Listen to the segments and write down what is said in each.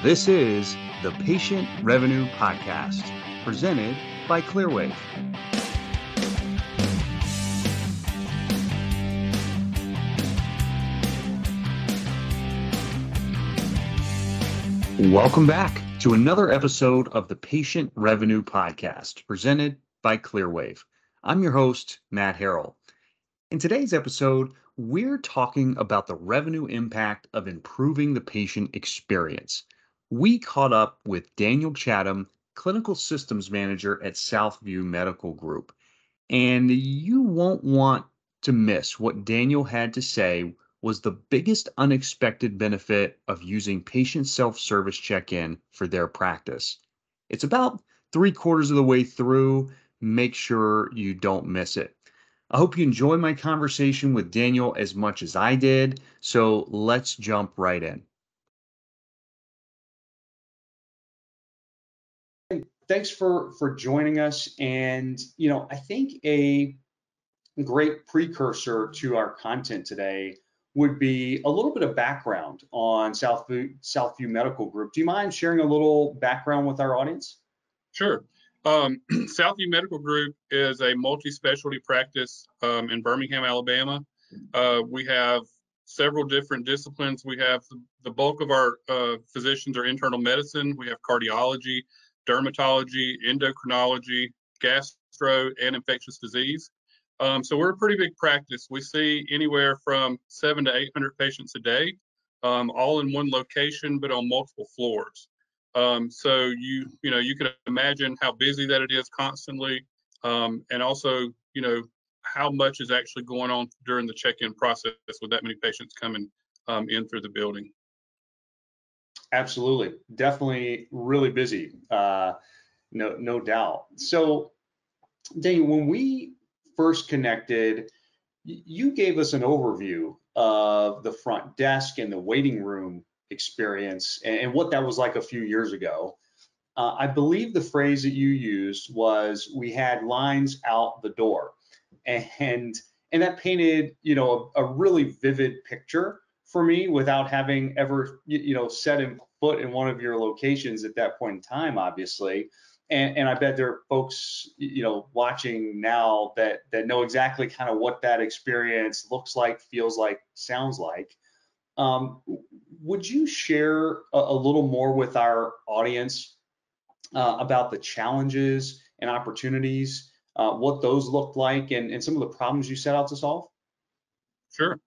This is the Patient Revenue Podcast, presented by Clearwave. Welcome back to another episode of the Patient Revenue Podcast, presented by Clearwave. I'm your host, Matt Harrell. In today's episode, we're talking about the revenue impact of improving the patient experience we caught up with Daniel Chattom, Clinical Systems Manager at Southview Medical Group. And you won't want to miss what Daniel had to say was the biggest unexpected benefit of using patient self service check in for their practice. It's about three quarters of the way through. Make sure you don't miss it. I hope you enjoy my conversation with Daniel as much as I did. So let's jump right in. Thanks for for joining us. And you know, I think a great precursor to our content today would be a little bit of background on Southview, Southview Medical Group. Do you mind sharing a little background with our audience? Sure. Um, Southview Medical Group is a multi-specialty practice um, in Birmingham, Alabama. Uh, we have several different disciplines. We have the, the bulk of our uh, physicians are internal medicine. We have cardiology, dermatology, endocrinology, gastro, and infectious disease. Um, so we're a pretty big practice. We see anywhere from seven to 800 patients a day, um, all in one location, but on multiple floors. Um, so you, you know, you can imagine how busy that it is constantly, um, and also, you know, how much is actually going on during the check-in process with that many patients coming um, in through the building. Absolutely, definitely really busy. Uh, no, no doubt. So, Daniel, when we first connected, you gave us an overview of the front desk and the waiting room experience and, what that was like a few years ago. Uh, I believe the phrase that you used was we had lines out the door, and and that painted you know a, a really vivid picture for me without having ever you know set in foot in one of your locations at that point in time obviously. And, and i bet there are folks you know watching now that that know exactly kind of what that experience looks like feels like sounds like. Um, would you share a, a, little more with our audience uh, about the challenges and opportunities uh, what those looked like and, and some of the problems you set out to solve? Sure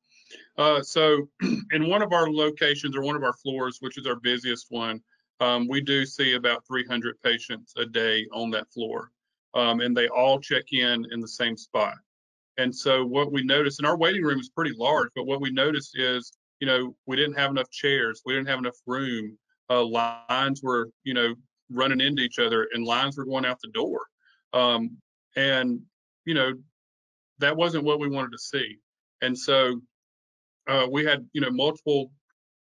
uh, so in one of our locations or one of our floors, which is our busiest one, um, we do see about 300 patients a day on that floor. Um, and they all check in in the same spot. And so what we noticed, and our waiting room is pretty large, but what we noticed is, you know, we didn't have enough chairs, we didn't have enough room. Uh, lines were, you know, running into each other, and lines were going out the door. Um, and you know, that wasn't what we wanted to see. And so uh, we had you know multiple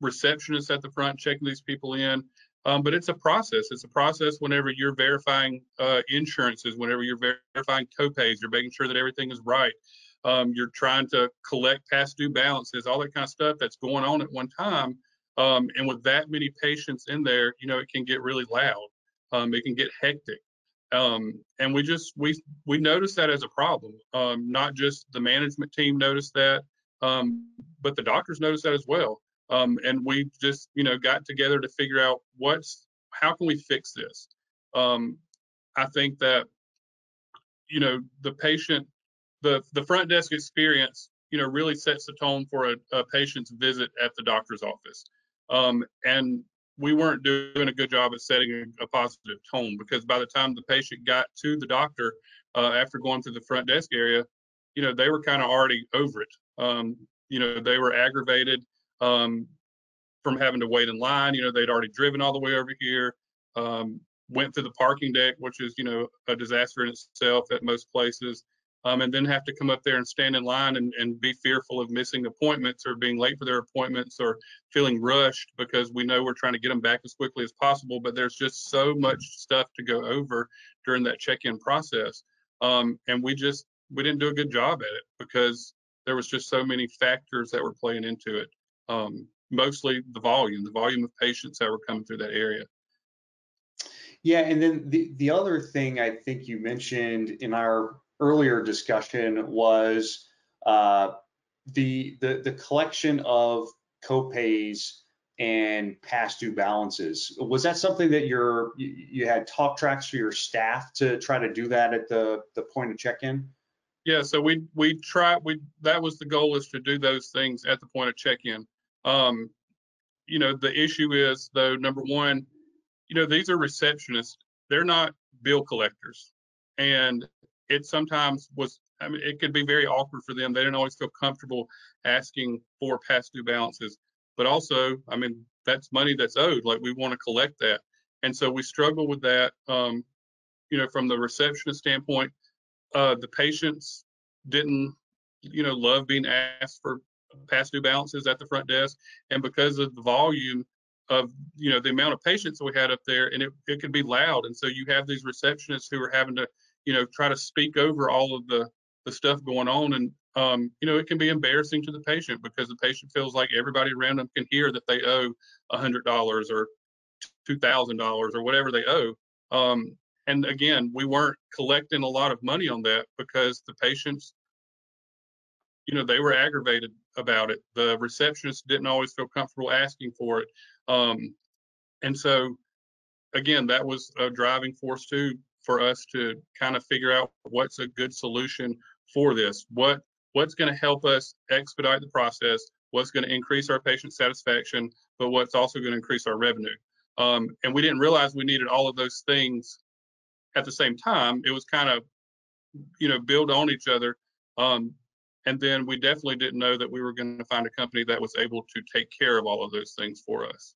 receptionists at the front checking these people in. Um, but it's a process. It's a process whenever you're verifying uh, insurances, whenever you're verifying copays, you're making sure that everything is right. Um, you're trying to collect past due balances, all that kind of stuff that's going on at one time. Um, and with that many patients in there, you know, it can get really loud. Um, it can get hectic. Um, and we just we we noticed that as a problem. Um, not just the management team noticed that, um, but the doctors noticed that as well. Um, and we just, you know, got together to figure out what's, how can we fix this? Um, I think that, you know, the patient, the the front desk experience, you know, really sets the tone for a, a patient's visit at the doctor's office. Um, and we weren't doing a good job at setting a, positive tone because by the time the patient got to the doctor uh, after going through the front desk area, you know, they were kind of already over it. Um, you know, they were aggravated um, from having to wait in line. You know, they'd already driven all the way over here, um, went through the parking deck, which is, you know, a disaster in itself at most places, um, and then have to come up there and stand in line and, and be fearful of missing appointments or being late for their appointments or feeling rushed because we know we're trying to get them back as quickly as possible. But there's just so much stuff to go over during that check-in process. Um, and we just we didn't do a good job at it because there was just so many factors that were playing into it. Um, mostly the volume, the volume of patients that were coming through that area. Yeah, and then the the other thing I think you mentioned in our earlier discussion was uh, the the the collection of copays and past due balances. Was that something that you're you, you had talk tracks for your staff to try to do that at the the point of check-in? Yeah, so we we try we that was the goal is to do those things at the point of check-in. Um, you know, the issue is though number one, you know, these are receptionists. They're not bill collectors, and it sometimes was. I mean, it could be very awkward for them. They didn't always feel comfortable asking for past due balances. But also, I mean, that's money that's owed. Like we want to collect that, and so we struggle with that. Um, you know, from the receptionist standpoint, uh, the patients didn't, you know, love being asked for past due balances at the front desk, and because of the volume of, you know, the amount of patients we had up there, and it it could be loud, and so you have these receptionists who are having to, you know, try to speak over all of the the stuff going on, and um, you know, it can be embarrassing to the patient because the patient feels like everybody around them can hear that they owe a $100 or $2,000 or whatever they owe. Um, and again, we weren't collecting a lot of money on that because the patients, you know, they were aggravated about it. The receptionist didn't always feel comfortable asking for it. Um, and so, again, that was a driving force too for us to kind of figure out what's a good solution for this. What what's going to help us expedite the process, what's going to increase our patient satisfaction, but what's also going to increase our revenue. Um, and we didn't realize we needed all of those things at the same time. It was kind of, you know, build on each other. Um, and then we definitely didn't know that we were going to find a company that was able to take care of all of those things for us.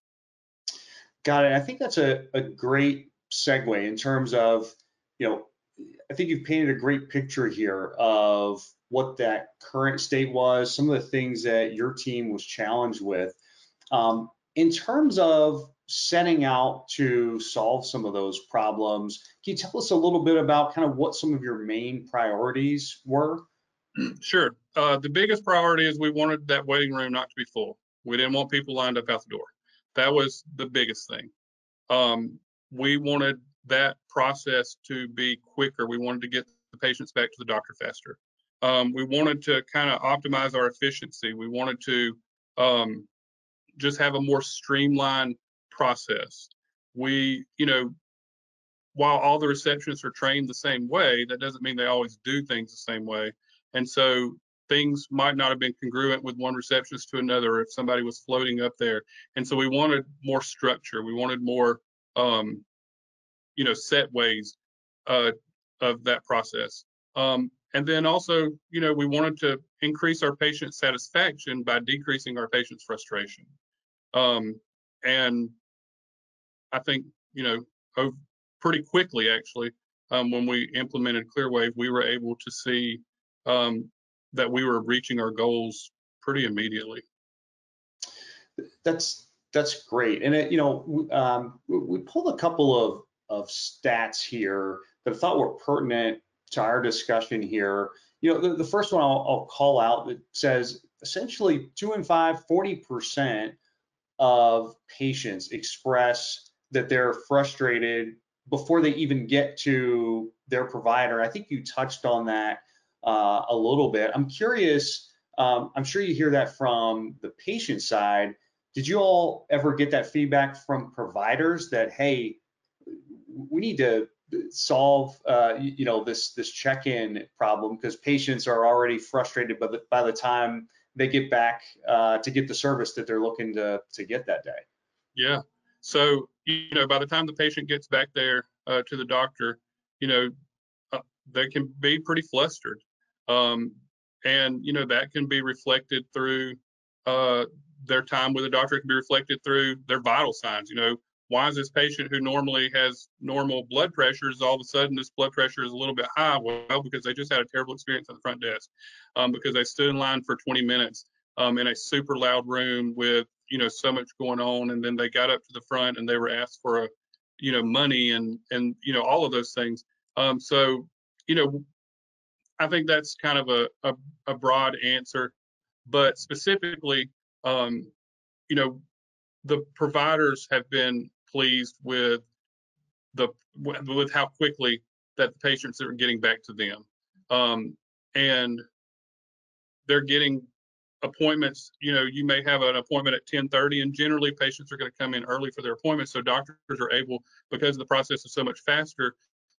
Got it. I think that's a, a great segue in terms of, you know, I think you've painted a great picture here of what that current state was, some of the things that your team was challenged with. Um, in terms of setting out to solve some of those problems, can you tell us a little bit about kind of what some of your main priorities were? Sure. Uh, the biggest priority is we wanted that waiting room not to be full. We didn't want people lined up out the door. That was the biggest thing. Um, we wanted that process to be quicker. We wanted to get the patients back to the doctor faster. Um, we wanted to kind of optimize our efficiency. We wanted to um, just have a more streamlined process. We, you know, while all the receptionists are trained the same way, that doesn't mean they always do things the same way. And so things might not have been congruent with one receptionist to another if somebody was floating up there. And so we wanted more structure. We wanted more, um, you know, set ways uh, of that process. Um, and then also, you know, we wanted to increase our patient satisfaction by decreasing our patient's frustration. Um, and I think, you know, pretty quickly actually, um, when we implemented Clearwave, we were able to see um, that we were reaching our goals pretty immediately. That's that's great, and it, you know, um, we pulled a couple of of stats here that I thought were pertinent to our discussion here. You know, the, the first one I'll, I'll, call out that says essentially two in five, 40% of patients express that they're frustrated before they even get to their provider. I think you touched on that uh, a little bit. I'm curious, um, I'm sure you hear that from the patient side. Did you all ever get that feedback from providers that, hey, we need to solve uh, you know this this check-in problem because patients are already frustrated by the by the time they get back uh, to get the service that they're looking to to get that day. Yeah. So you know by the time the patient gets back there uh, to the doctor, you know uh, they can be pretty flustered, um, and you know that can be reflected through uh, their time with the doctor. It can be reflected through their vital signs. You know why is this patient who normally has normal blood pressures all of a sudden this blood pressure is a little bit high? Well, because they just had a terrible experience at the front desk, um, because they stood in line for 20 minutes um, in a super loud room with you know so much going on, and then they got up to the front and they were asked for a you know money and and you know all of those things. Um, so you know, I think that's kind of a a, a broad answer, but specifically. Um, you know, the providers have been pleased with the with how quickly that the patients are getting back to them, um, and they're getting appointments. You know, you may have an appointment at 10:30, and generally patients are going to come in early for their appointment. So doctors are able, because the process is so much faster,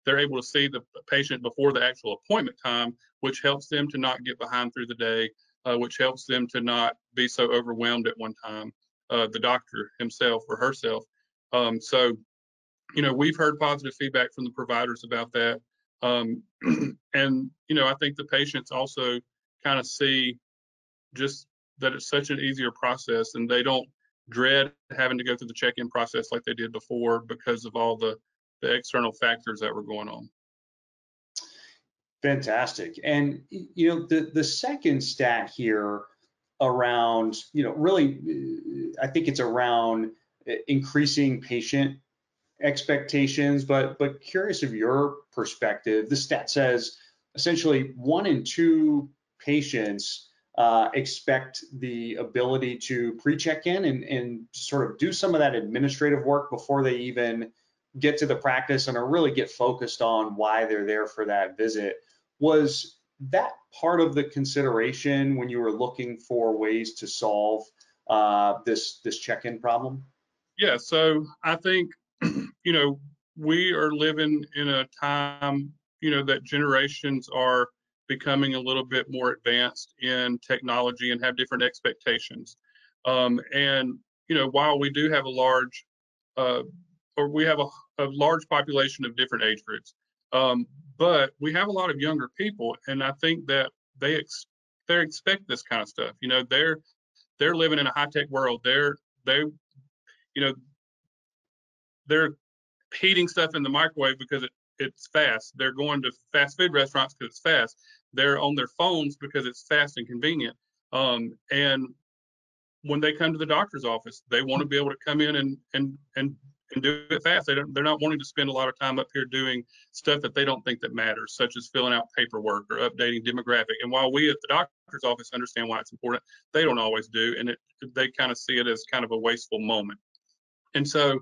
they're able to see the patient before the actual appointment time, which helps them to not get behind through the day, uh, which helps them to not be so overwhelmed at one time, uh, the doctor himself or herself. Um, so, you know, we've heard positive feedback from the providers about that. Um, and, you know, I think the patients also kind of see just that it's such an easier process and they don't dread having to go through the check-in process like they did before because of all the the external factors that were going on. Fantastic. And you know, the the second stat here around, you know, really, uh, I think it's around uh, increasing patient expectations, but but curious of your perspective. The stat says essentially one in two patients uh, expect the ability to pre-check in and, and sort of do some of that administrative work before they even get to the practice and really get focused on why they're there for that visit. Was that part of the consideration when you were looking for ways to solve uh, this this check-in problem? Yeah, so I think you know we are living in a time you know that generations are becoming a little bit more advanced in technology and have different expectations. Um, and you know while we do have a large uh, or we have a, a large population of different age groups. Um, but we have a lot of younger people, and I think that they ex- they expect this kind of stuff. You know, they're they're living in a high tech world. They're they, you know, they're heating stuff in the microwave because it, it's fast. They're going to fast food restaurants because it's fast. They're on their phones because it's fast and convenient. Um, and when they come to the doctor's office, they want to be able to come in and and and and do it fast. They don't, they're not wanting to spend a lot of time up here doing stuff that they don't think that matters, such as filling out paperwork or updating demographic. And while we at the doctor's office understand why it's important, they don't always do, and it, they kind of see it as kind of a wasteful moment. And so,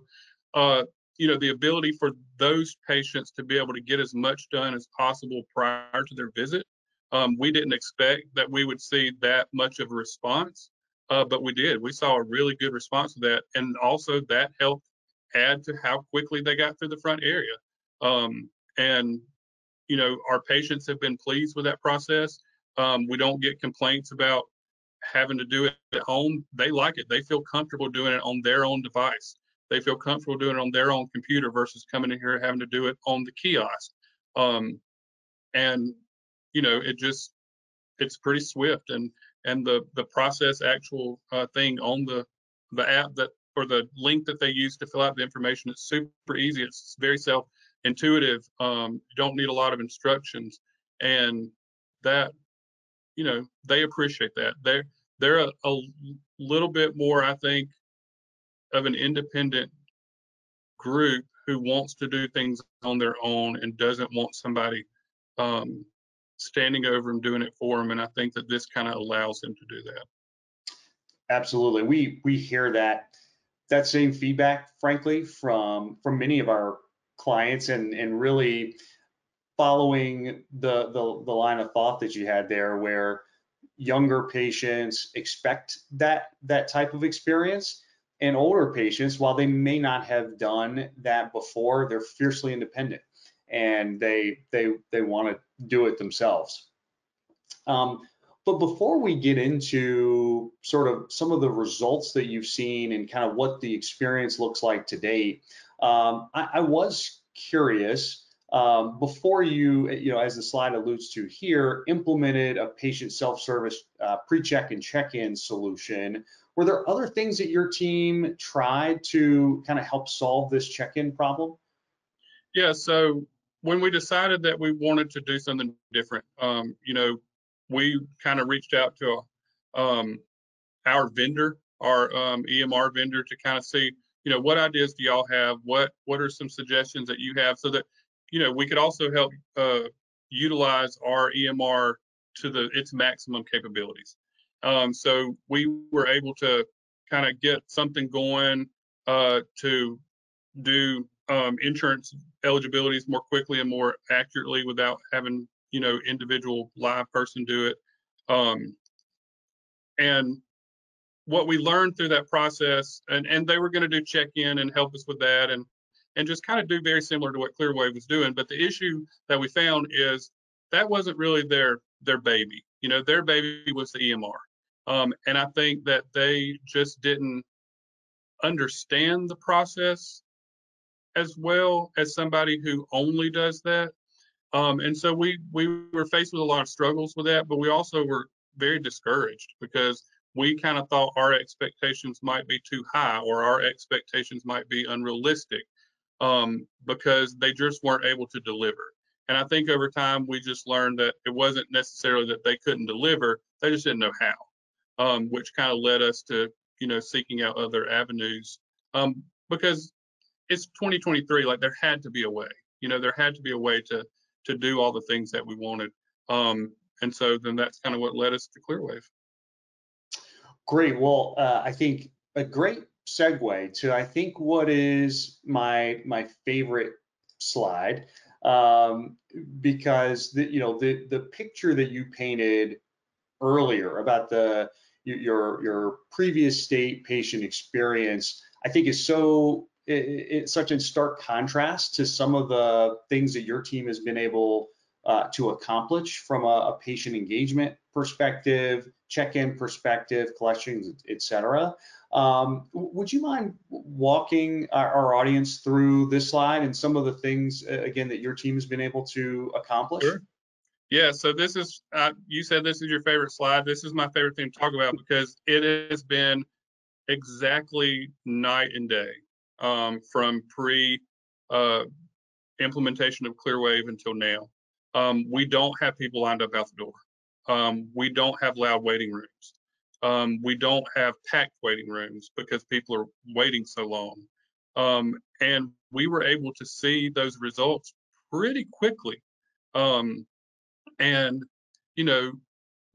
uh, you know, the ability for those patients to be able to get as much done as possible prior to their visit, um, we didn't expect that we would see that much of a response. Uh, but we did. We saw a really good response to that, and also that helped add to how quickly they got through the front area. Um, and, you know, our patients have been pleased with that process. Um, we don't get complaints about having to do it at home. They like it. They feel comfortable doing it on their own device. They feel comfortable doing it on their own computer versus coming in here having to do it on the kiosk. Um, and, you know, it just, it's pretty swift and, and the, the process actual uh, thing on the, the app that or the link that they use to fill out the information. It's super easy. It's very self-intuitive. Um, you don't need a lot of instructions, and that, you know, they appreciate that. They're they're a, a little bit more, I think, of an independent group who wants to do things on their own and doesn't want somebody um, standing over them doing it for them. And I think that this kind of allows them to do that. Absolutely, we we hear that that same feedback, frankly, from from many of our clients, and and really following the the, the line of thought that you had there, where younger patients expect that that type of experience and older patients while they may not have done that before they're fiercely independent and they they they want to do it themselves um, but before we get into sort of some of the results that you've seen and kind of what the experience looks like to date, um, I, I, was curious um, before you, you know, as the slide alludes to here, implemented a patient self-service uh, pre-check and check-in solution. Were there other things that your team tried to kind of help solve this check-in problem? Yeah, so when we decided that we wanted to do something different, um, you know, we kind of reached out to um, our vendor, our um, EMR vendor, to kind of see, you know, what ideas do y'all have? What what are some suggestions that you have, so that you know we could also help uh, utilize our EMR to the its maximum capabilities. Um, so we were able to kind of get something going uh, to do um, insurance eligibilities more quickly and more accurately without having you know individual live person do it. Um, and what we learned through that process, and and they were going to do check in and help us with that, and and just kind of do very similar to what Clearwave was doing. But the issue that we found is that wasn't really their their baby. You know, their baby was the EMR. Um, and I think that they just didn't understand the process as well as somebody who only does that. Um, and so we we were faced with a lot of struggles with that, but we also were very discouraged because we kind of thought our expectations might be too high or our expectations might be unrealistic um, because they just weren't able to deliver. And I think over time we just learned that it wasn't necessarily that they couldn't deliver, they just didn't know how, um, which kind of led us to, you know, seeking out other avenues. Um, because it's 2023, like there had to be a way, you know, there had to be a way to to do all the things that we wanted. Um, and so then that's kind of what led us to Clearwave. Great. Well, uh, I think a great segue to I think what is my my favorite slide um, because the, you know the the picture that you painted earlier about the your your previous state patient experience I think is so it, it's such in stark contrast to some of the things that your team has been able uh, to accomplish from a, a patient engagement perspective, check-in perspective, collections, et cetera. Um, would you mind walking our, our, audience through this slide and some of the things, again, that your team has been able to accomplish? Sure. Yeah, so this is, uh, you said this is your favorite slide. This is my favorite thing to talk about because it has been exactly night and day um, from pre uh, implementation of Clearwave until now. Um, we don't have people lined up out the door. Um, we don't have loud waiting rooms. Um, we don't have packed waiting rooms because people are waiting so long. Um, and we were able to see those results pretty quickly. Um, and, you know,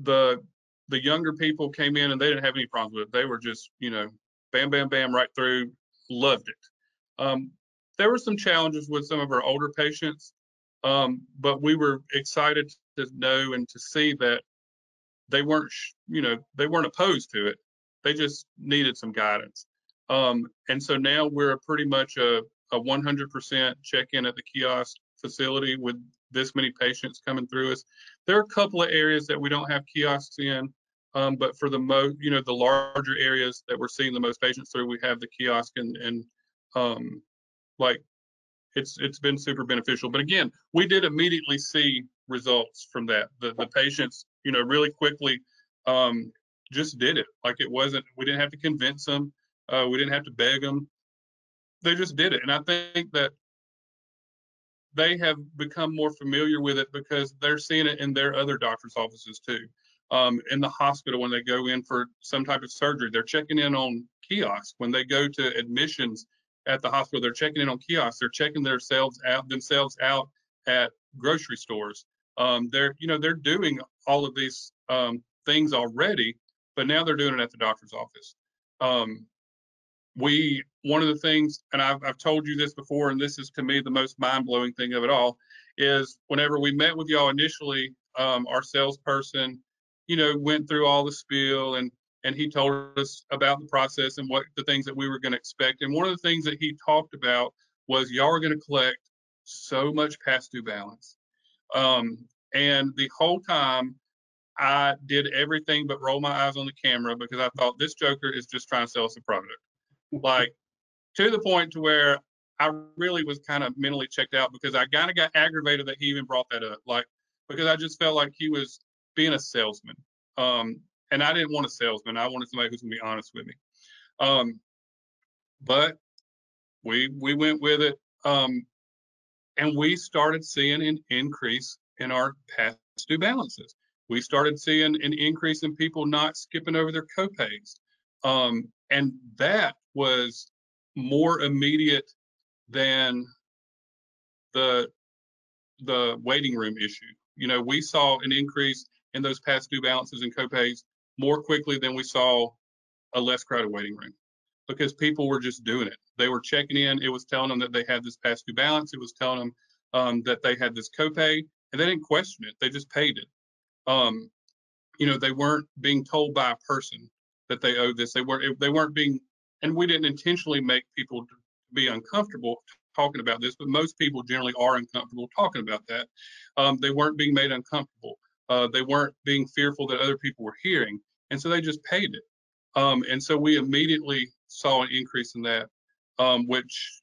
the the younger people came in and they didn't have any problems with it. They were just, you know, bam, bam, bam, right through, loved it. Um, there were some challenges with some of our older patients, um, but we were excited to know and to see that they weren't, you know, they weren't opposed to it. They just needed some guidance. Um, and so now we're pretty much a, a 100% check-in at the kiosk facility with this many patients coming through us. There are a couple of areas that we don't have kiosks in, um, but for the most, you know, the larger areas that we're seeing the most patients through, we have the kiosk and, and um, like it's it's been super beneficial. But again, we did immediately see results from that. The the patients, you know, really quickly um, just did it. Like it wasn't. We didn't have to convince them. Uh, we didn't have to beg them. They just did it. And I think that they have become more familiar with it because they're seeing it in their other doctor's offices too. Um, in the hospital when they go in for some type of surgery, they're checking in on kiosks. When they go to admissions at the hospital, they're checking in on kiosks. They're checking themselves out themselves out at grocery stores. Um, they're you know they're doing all of these um, things already, but now they're doing it at the doctor's office. Um, we one of the things, and I've, I've told you this before, and this is to me the most mind blowing thing of it all, is whenever we met with y'all initially, um, our salesperson, you know, went through all the spiel and and he told us about the process and what the things that we were going to expect. And one of the things that he talked about was y'all are going to collect so much past due balance. Um, and the whole time I did everything but roll my eyes on the camera because I thought this Joker is just trying to sell us a product. Like to the point to where I really was kind of mentally checked out because I kind of got aggravated that he even brought that up. Like because I just felt like he was being a salesman. Um, and I didn't want a salesman. I wanted somebody who's gonna be honest with me. Um, but we we went with it, um, and we started seeing an increase in our past due balances. We started seeing an increase in people not skipping over their copays, um, and that was more immediate than the the waiting room issue. You know, we saw an increase in those past due balances and copays more quickly than we saw a less crowded waiting room because people were just doing it. They were checking in. It was telling them that they had this past due balance. It was telling them um, that they had this copay, and they didn't question it. They just paid it. Um, you know, they weren't being told by a person that they owed this. They weren't. They weren't being, and we didn't intentionally make people be uncomfortable talking about this, but most people generally are uncomfortable talking about that. Um, they weren't being made uncomfortable. Uh, they weren't being fearful that other people were hearing, and so they just paid it. Um, and so we immediately saw an increase in that, um, which,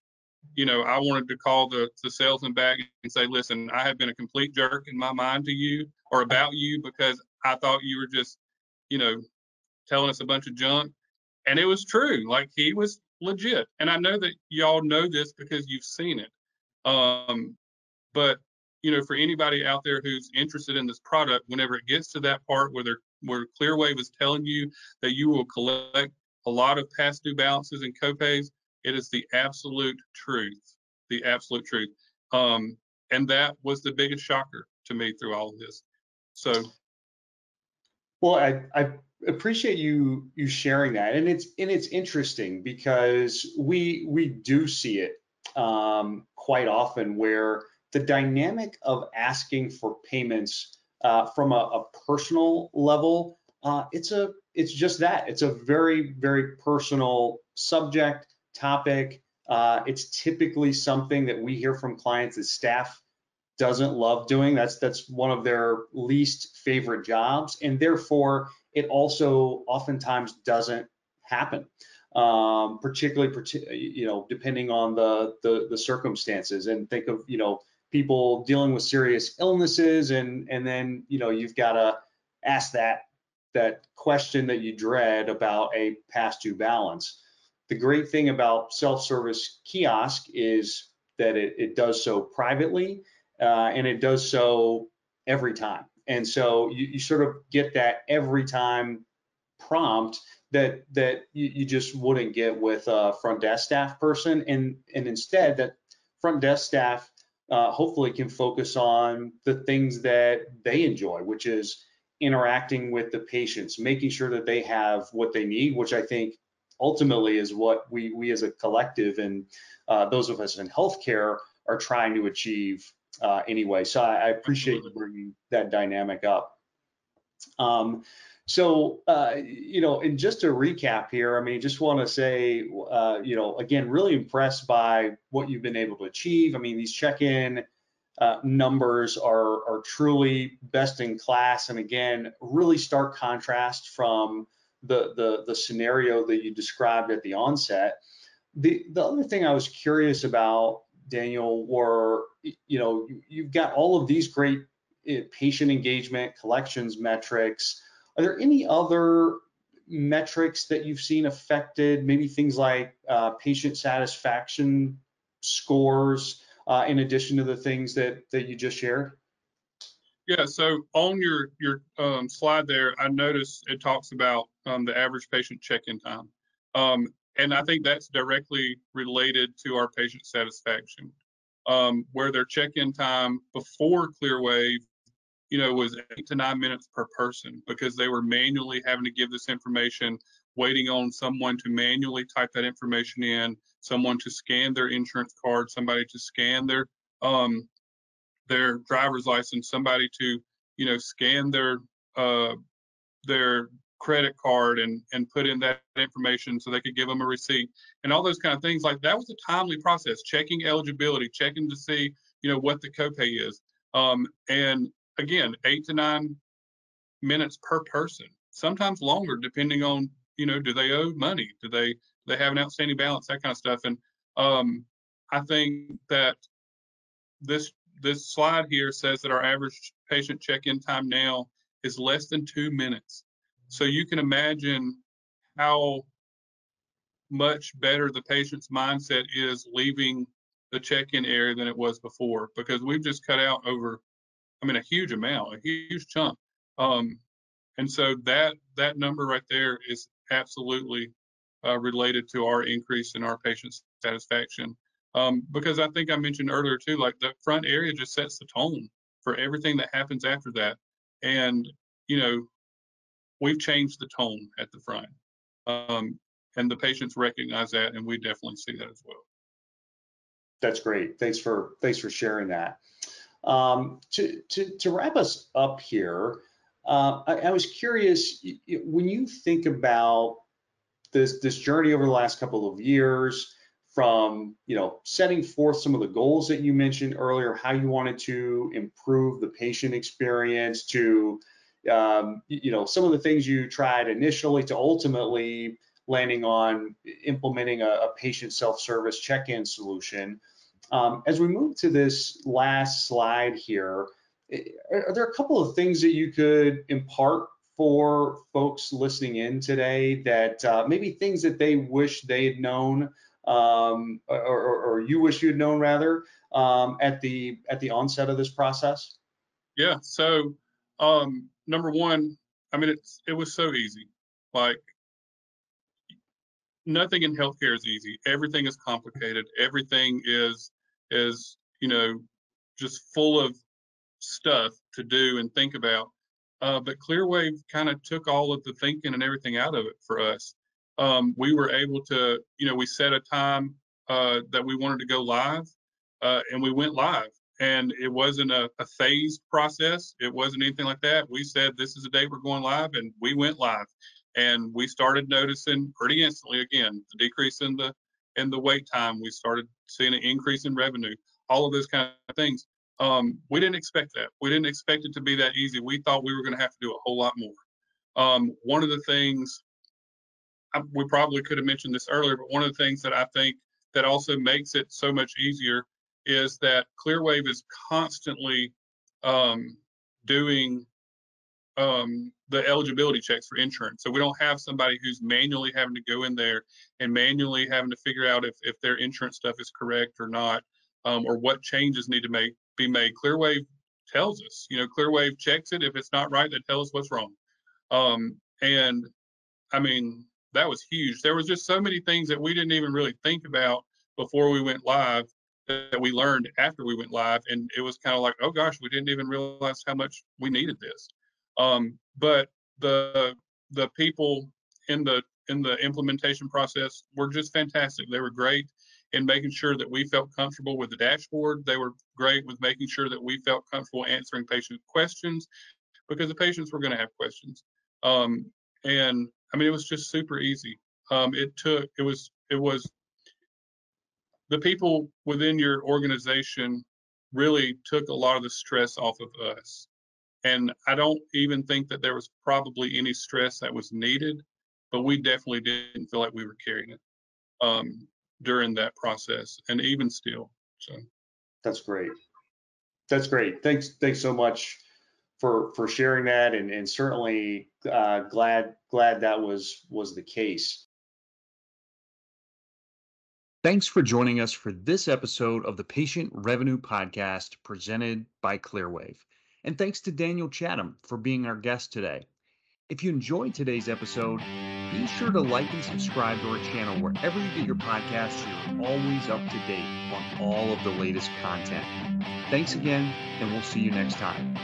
you know, I wanted to call the, the salesman back and say, listen, I have been a complete jerk in my mind to you or about you because I thought you were just, you know, telling us a bunch of junk. And it was true. Like he was legit. And I know that y'all know this because you've seen it. Um, but you know, for anybody out there who's interested in this product, whenever it gets to that part where they're where Clearwave is telling you that you will collect a lot of past due balances and copays, it is the absolute truth, the absolute truth. Um, and that was the biggest shocker to me through all of this. So, well, I, I appreciate you you sharing that, and it's and it's interesting because we we do see it um, quite often where the dynamic of asking for payments uh, from a, a, personal level, uh, it's a it's just that it's a very very personal subject topic. Uh, it's typically something that we hear from clients that staff doesn't love doing. That's that's one of their least favorite jobs, and therefore it also oftentimes doesn't happen. Um, particularly, you know, depending on the, the the circumstances. And think of you know people dealing with serious illnesses, and and then you know you've got to ask that that question that you dread about a past due balance. The great thing about self-service kiosk is that it, it does so privately uh, and it does so every time. And so you, you sort of get that every time prompt that that you, you, just wouldn't get with a front desk staff person. And and instead that front desk staff uh, hopefully can focus on the things that they enjoy which is interacting with the patients making sure that they have what they need which i think ultimately is what we we as a collective and uh, those of us in healthcare are trying to achieve uh, anyway. So I, I appreciate you bringing that dynamic up. Um, so, uh, you know, and just to recap here, I mean, just want to say, uh, you know, again, really impressed by what you've been able to achieve. I mean, these check-in uh, numbers are, are truly best in class. And again, really stark contrast from the, the, the scenario that you described at the onset. The, the other thing I was curious about Daniel, were, you know, you've got all of these great eh, patient engagement, collections metrics. Are there any other metrics that you've seen affected, maybe things like uh, patient satisfaction scores, uh, in addition to the things that, that you just shared? Yeah, so on your your um, slide there, I noticed it talks about um, the average patient check-in time. Um, and I think that's directly related to our patient satisfaction, um, where their check-in time before Clearwave, you know, was eight to nine minutes per person because they were manually having to give this information, waiting on someone to manually type that information in, someone to scan their insurance card, somebody to scan their um, their driver's license, somebody to, you know, scan their uh, their credit card and and put in that information so they could give them a receipt and all those kind of things like that was a timely process checking eligibility checking to see you know what the copay is um, and again eight to nine minutes per person sometimes longer depending on you know do they owe money do they they have an outstanding balance that kind of stuff and um, i think that this this slide here says that our average patient check-in time now is less than two minutes so you can imagine how much better the patient's mindset is leaving the check-in area than it was before because we've just cut out over, I mean, a huge amount, a huge chunk. Um, and so that that number right there is absolutely uh, related to our increase in our patient satisfaction. Um, because I think I mentioned earlier too, like the front area just sets the tone for everything that happens after that. And you know, we've changed the tone at the front. Um, and the patients recognize that, and we definitely see that as well. That's great. Thanks for thanks for sharing that. Um, to, to, to wrap us up here, uh, I, I, was curious when you think about this this journey over the last couple of years, from you know setting forth some of the goals that you mentioned earlier, how you wanted to improve the patient experience, to um, you know some of the things you tried initially, to ultimately landing on implementing a, a patient self-service check-in solution. Um, as we move to this last slide here, are there a couple of things that you could impart for folks listening in today that uh, maybe things that they wish they had known um, or, or, or, you wish you had known rather um, at the at the onset of this process? Yeah. So um, number one, I mean, it's it was so easy. Like nothing in healthcare is easy. Everything is complicated. Everything is is you know just full of stuff to do and think about. Uh, but Clearwave kind of took all of the thinking and everything out of it for us. Um, we were able to, you know, we set a time uh, that we wanted to go live, uh, and we went live. And it wasn't a, a phased process. It wasn't anything like that. We said this is the day we're going live, and we went live. And we started noticing pretty instantly again the decrease in the in the wait time. We started seeing an increase in revenue, all of those kind of things. Um, we didn't expect that. We didn't expect it to be that easy. We thought we were going to have to do a whole lot more. Um, one of the things I, we probably could have mentioned this earlier, but one of the things that I think that also makes it so much easier is that Clearwave is constantly um, doing um, the eligibility checks for insurance. So we don't have somebody who's manually having to go in there and manually having to figure out if, if their insurance stuff is correct or not, um, or what changes need to make be made. Clearwave tells us, you know, Clearwave checks it. If it's not right, they tell us what's wrong. Um, and I mean, that was huge. There was just so many things that we didn't even really think about before we went live that we learned after we went live. And it was kind of like, oh gosh, we didn't even realize how much we needed this. Um, but the the people in the in the implementation process were just fantastic. They were great in making sure that we felt comfortable with the dashboard. They were great with making sure that we felt comfortable answering patient questions because the patients were going to have questions. Um, and I mean, it was just super easy. Um, it took it was it was the people within your organization really took a lot of the stress off of us. And I don't even think that there was probably any stress that was needed, but we definitely didn't feel like we were carrying it um, during that process, and even still. So that's great. That's great. Thanks. Thanks so much for for sharing that, and and certainly uh, glad glad that was was the case. Thanks for joining us for this episode of the Patient Revenue Podcast presented by Clearwave. And thanks to Daniel Chattom for being our guest today. If you enjoyed today's episode, be sure to like and subscribe to our channel wherever you get your podcasts you're always up to date on all of the latest content. Thanks again, and we'll see you next time.